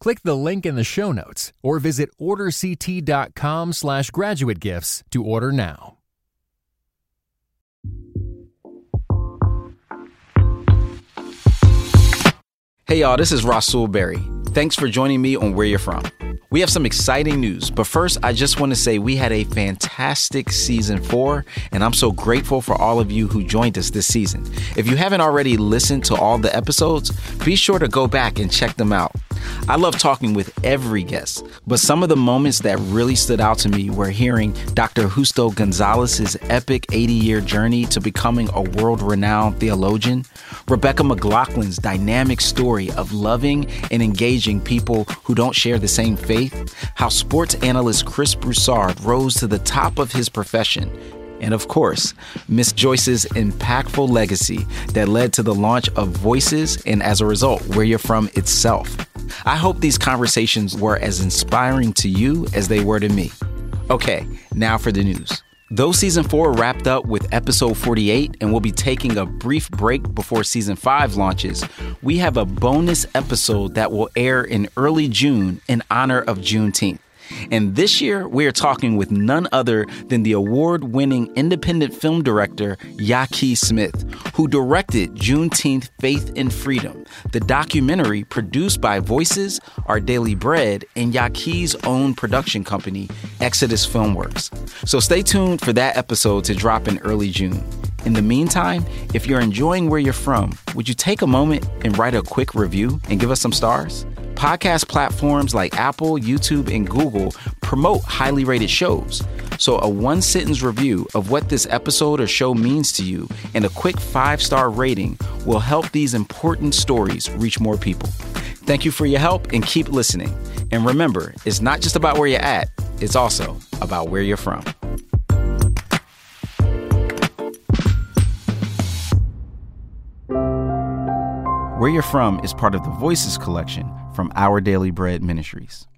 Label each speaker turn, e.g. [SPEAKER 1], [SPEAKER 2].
[SPEAKER 1] Click the link in the show notes or visit orderct.com slash graduate gifts to order now.
[SPEAKER 2] Hey y'all, this is Rasool Berry. Thanks for joining me on Where Ya From. We have some exciting news, but first, I just want to say we had a fantastic season four, and I'm so grateful for all of you who joined us this season. If you haven't already listened to all the episodes, be sure to go back and check them out. I love talking with every guest, but some of the moments that really stood out to me were hearing Dr. Justo Gonzalez's epic 80 year journey to becoming a world renowned theologian, Rebecca McLaughlin's dynamic story of loving and engaging people who don't share the same faith, how sports analyst Chris Broussard rose to the top of his profession and of course, Miss Joyce's impactful legacy that led to the launch of Voices and as a result, Where Ya From itself. I hope these conversations were as inspiring to you as they were to me. Okay, now for the news. Though season 4 wrapped up with episode 48 and we'll be taking a brief break before season 5 launches, we have a bonus episode that will air in early June in honor of Juneteenth. And this year, we are talking with none other than the award winning independent film director, Yaki Smith, who directed Juneteenth Faith and Freedom, the documentary produced by Voices, Our Daily Bread, and Yaki's own production company, Exodus Filmworks. So stay tuned for that episode to drop in early June. In the meantime, if you're enjoying where you're from, would you take a moment and write a quick review and give us some stars? Podcast platforms like Apple, YouTube, and Google promote highly rated shows. So, a one sentence review of what this episode or show means to you and a quick five star rating will help these important stories reach more people. Thank you for your help and keep listening. And remember, it's not just about where you're at, it's also about where you're from. Where Ya From is part of the Voices collection from Our Daily Bread Ministries.